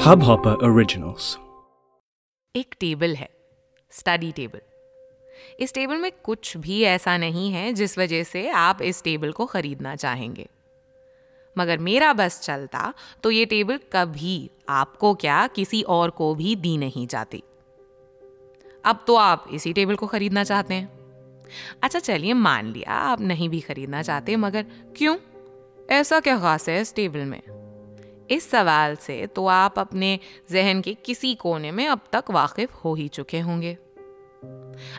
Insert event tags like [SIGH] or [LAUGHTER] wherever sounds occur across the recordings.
Hubhopper Originals. एक table है, study table. इस टेबल में कुछ भी ऐसा नहीं है जिस वजह से आप इस टेबल को खरीदना चाहेंगे। मगर मेरा बस चलता तो ये टेबल कभी आपको क्या किसी और को भी दी नहीं जाती। अब तो आप इसी टेबल को खरीदना चाहते हैं। अच्छा चलिए मान लिया आप नहीं भी खरीदना चाहते, मगर क्यों? ऐसा क्या खास है इस टेबल में? इस सवाल से तो आप अपने जहन के किसी कोने में अब तक वाकिफ हो ही चुके होंगे।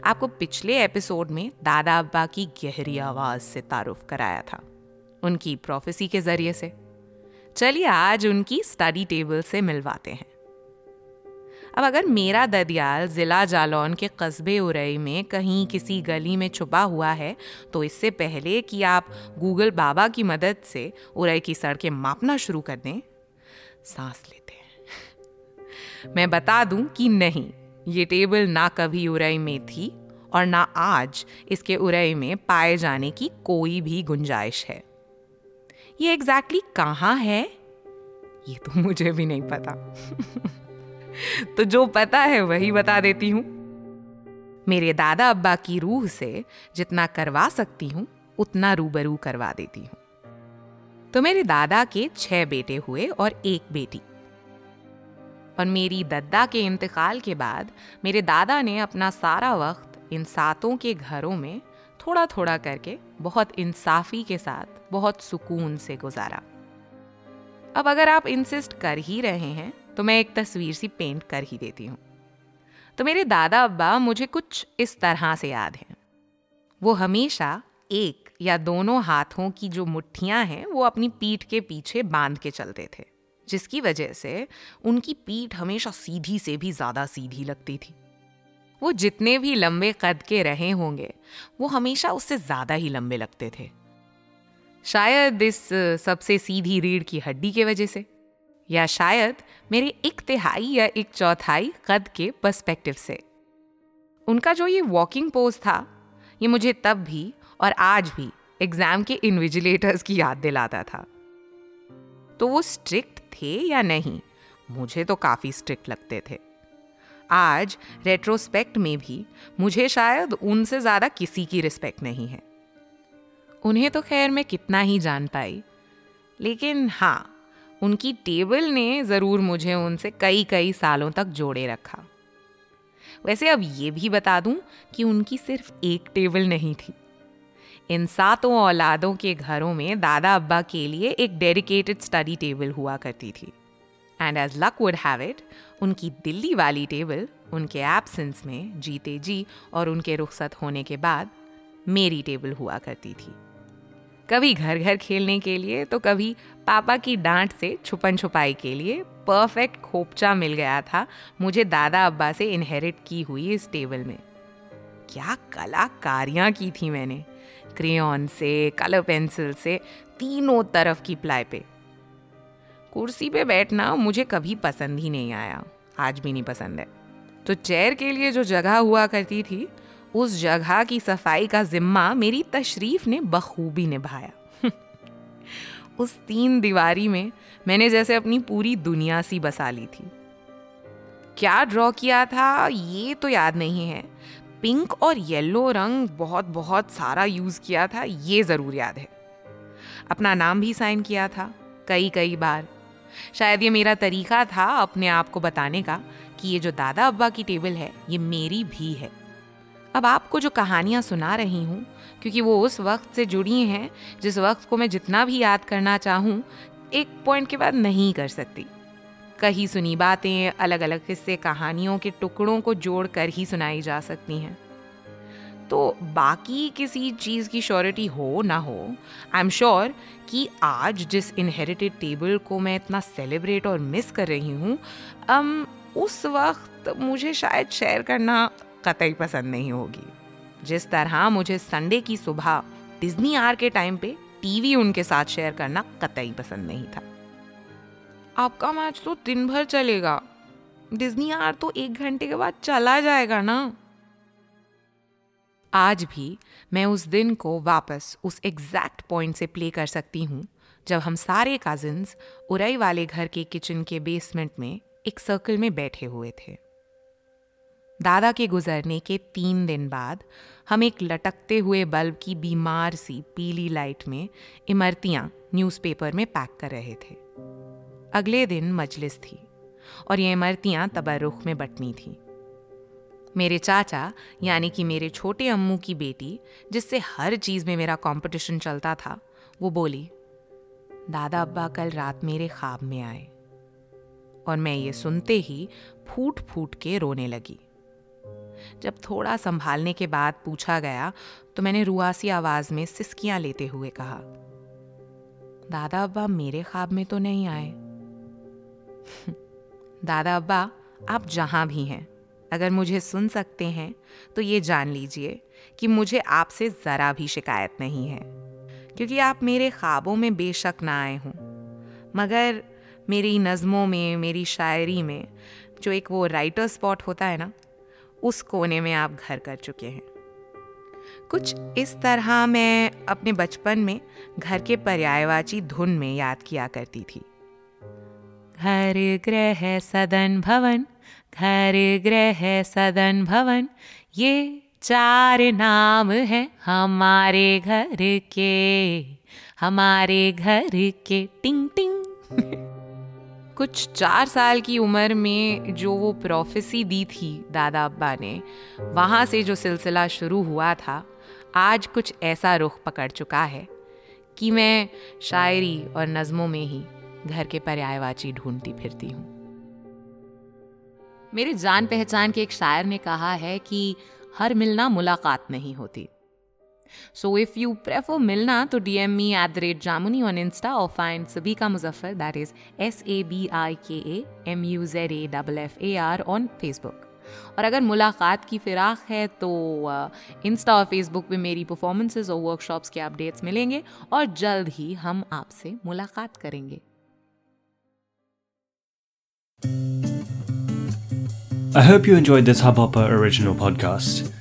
आपको पिछले एपिसोड में दादा अब्बा की गहरी आवाज़ से तारुफ कराया था, उनकी प्रोफेसी के ज़रिए से। चलिए आज उनकी स्टडी टेबल से मिलवाते हैं। अब अगर मेरा ददियाल ज़िला जालौन के कस्बे उरई में कहीं किसी गली में छुपा हुआ है तो इससे पहले कि आप गूगल बाबा की मदद से उरई की सड़कें मापना शुरू कर दें। सांस लेते हैं। [LAUGHS] मैं बता दूँ कि नहीं, ये टेबल ना कभी उरई में थी और ना आज इसके उरई में पाए जाने की कोई भी गुंजाइश है। ये एग्जैक्टली exactly कहाँ है? ये तो [LAUGHS] मुझे भी नहीं पता। [LAUGHS] तो जो पता है वही बता देती हूँ। मेरे दादा अब्बा की रूह से जितना करवा सकती हूँ, उतना रूबरू करवा देती हूँ। तो मेरे दादा के छह बेटे हुए और एक बेटी। और मेरी दद्दा के इंतकाल के बाद मेरे दादा ने अपना सारा वक्त इन सातों के घरों में थोड़ा थोड़ा करके बहुत इंसाफी के साथ, बहुत सुकून से गुजारा। अब अगर आप इंसिस्ट कर ही रहे हैं तो मैं एक तस्वीर सी पेंट कर ही देती हूँ। तो मेरे दादा अब्बा मुझे कुछ इस तरह से याद हैं। वो हमेशा एक या दोनों हाथों की जो मुट्ठियाँ हैं, वो अपनी पीठ के पीछे बाँध के चलते थे, जिसकी वजह से उनकी पीठ हमेशा सीधी से भी ज़्यादा सीधी लगती थी। वो जितने भी लंबे कद के रहे होंगे, वो हमेशा उससे ज़्यादा ही लंबे लगते थे। शायद इस सबसे सीधी रीढ़ की हड्डी के वजह से। या शायद मेरे एक तिहाई या एक चौथाई कद के पर्सपेक्टिव से। उनका जो ये वॉकिंग पोज था, ये मुझे तब भी और आज भी एग्ज़ाम के इन्विजिलेटर्स की याद दिलाता था। तो वो स्ट्रिक्ट थे या नहीं, मुझे तो काफ़ी स्ट्रिक्ट लगते थे। आज रेट्रोस्पेक्ट में भी मुझे शायद उनसे ज़्यादा किसी की रिस्पेक्ट नहीं है। उन्हें तो खैर मैं कितना ही जान पाई, लेकिन हाँ उनकी टेबल ने ज़रूर मुझे उनसे कई कई सालों तक जोड़े रखा। वैसे अब ये भी बता दूँ कि उनकी सिर्फ़ एक टेबल नहीं थी। इन सातों औलादों के घरों में दादा अब्बा के लिए एक डेडिकेटेड स्टडी टेबल हुआ करती थी। And as luck would have it उनकी दिल्ली वाली टेबल उनके एब्सेंस में जीते जी और उनके रुखसत होने के बाद मेरी टेबल हुआ करती थी। कभी घर घर खेलने के लिए तो कभी पापा की डांट से छुपन छुपाई के लिए परफेक्ट खोपचा मिल गया था। मुझे दादा अब्बा से इनहेरिट की हुई इस टेबल में। क्या कलाकारियाँ की थी मैंने। क्रेन से कलर पेंसिल से, तीनों तरफ़ की प्लाई पे। कुर्सी पे बैठना मुझे कभी पसंद ही नहीं आया। आज भी नहीं पसंद है। तो चेयर के लिए जो जगह हुआ करती थी उस जगह की सफ़ाई का जिम्मा मेरी तशरीफ़ ने बखूबी निभाया। [LAUGHS] उस तीन दीवारी में मैंने जैसे अपनी पूरी दुनिया सी बसा ली थी। क्या ड्रॉ किया था, ये तो याद नहीं है। पिंक और येलो रंग बहुत बहुत सारा यूज़ किया था, ये ज़रूर याद है। अपना नाम भी साइन किया था, कई कई बार। शायद ये मेरा तरीका था अपने आप को बताने का कि ये जो दादा अब्बा की टेबल है, ये मेरी भी है। अब आपको जो कहानियाँ सुना रही हूँ, क्योंकि वो उस वक्त से जुड़ी हैं, जिस वक्त को मैं जितना भी याद करना चाहूँ, एक पॉइंट के बाद नहीं कर सकती। कहीं सुनी बातें अलग अलग किस्से कहानियों के टुकड़ों को जोड़ कर ही सुनाई जा सकती हैं। तो बाकी किसी चीज़ की श्योरिटी हो ना हो आई एम श्योर कि आज जिस इनहेरिटेड टेबल को मैं इतना सेलिब्रेट और मिस कर रही हूँ उस वक्त मुझे शायद शेयर करना कतई पसंद नहीं होगी। जिस तरह मुझे संडे की सुबह डिज्नी आर के टाइम पे टीवी उनके साथ शेयर करना कतई पसंद नहीं था। आपका मैच तो दिन भर चलेगा। डिज्नी आर तो एक घंटे के बाद चला जाएगा ना। आज भी मैं उस दिन को वापस उस एग्जैक्ट पॉइंट से प्ले कर सकती हूँ, जब हम सारे कजिन्स उरई वाले घर के किचन के बेसमेंट में एक सर्कल में बैठे हुए थे। दादा के गुजरने के तीन दिन बाद, हम एक लटकते हुए बल्ब की बीमार सी पीली लाइट में इमरतियाँ न्यूज़पेपर में पैक कर रहे थे। अगले दिन मजलिस थी और ये इमरतियाँ तबरुख में बटनी थी। मेरे चाचा, यानी कि मेरे छोटे अम्मू की बेटी, जिससे हर चीज़ में मेरा कंपटीशन चलता था, वो बोली, दादा अब्बा कल रात मेरे ख्वाब में आए। और मैं ये सुनते ही फूट फूट के रोने लगी। जब थोड़ा संभालने के बाद पूछा गया तो मैंने रुआसी आवाज़ में सिसकियाँ लेते हुए कहा, दादा अब्बा, मेरे ख्वाब में तो नहीं आए। [LAUGHS] दादा अब्बा, आप जहाँ भी हैं, अगर मुझे सुन सकते हैं तो ये जान लीजिए कि मुझे आपसे ज़रा भी शिकायत नहीं है, क्योंकि आप मेरे ख्वाबों में बेशक ना आए हों। मगर मेरी नज़मों में, मेरी शायरी में जो एक वो राइटर स्पॉट होता है ना उस कोने में आप घर कर चुके हैं। कुछ इस तरह मैं अपने बचपन में घर के पर्यायवाची धुन में याद किया करती थी। घर ग्रह सदन भवन, घर ग्रह सदन भवन, ये चार नाम है हमारे घर के, हमारे घर के, टिंग टिंग। कुछ चार साल की उम्र में जो वो प्रोफेसी दी थी दादा अब्बा ने, वहाँ से जो सिलसिला शुरू हुआ था, आज कुछ ऐसा रुख पकड़ चुका है कि मैं शायरी और नज़मों में ही घर के पर्यायवाची ढूंढती फिरती हूँ। मेरे जान पहचान के एक शायर ने कहा है कि हर मिलना मुलाकात नहीं होती। सो इफ़ यू प्रेफर मिलना तो D M me at the rate Jamuni on Insta और find Sabik Muzaffar that is S A B I K M U Z A double F A R on Facebook और अगर मुलाकात की फिराक है तो इंस्टा और फेसबुक पे मेरी परफॉर्मेंसेज और वर्कशॉप्स के अपडेट्स मिलेंगे और जल्द ही हम आपसे मुलाकात करेंगे I hope you enjoyed this Hubhopper original podcast.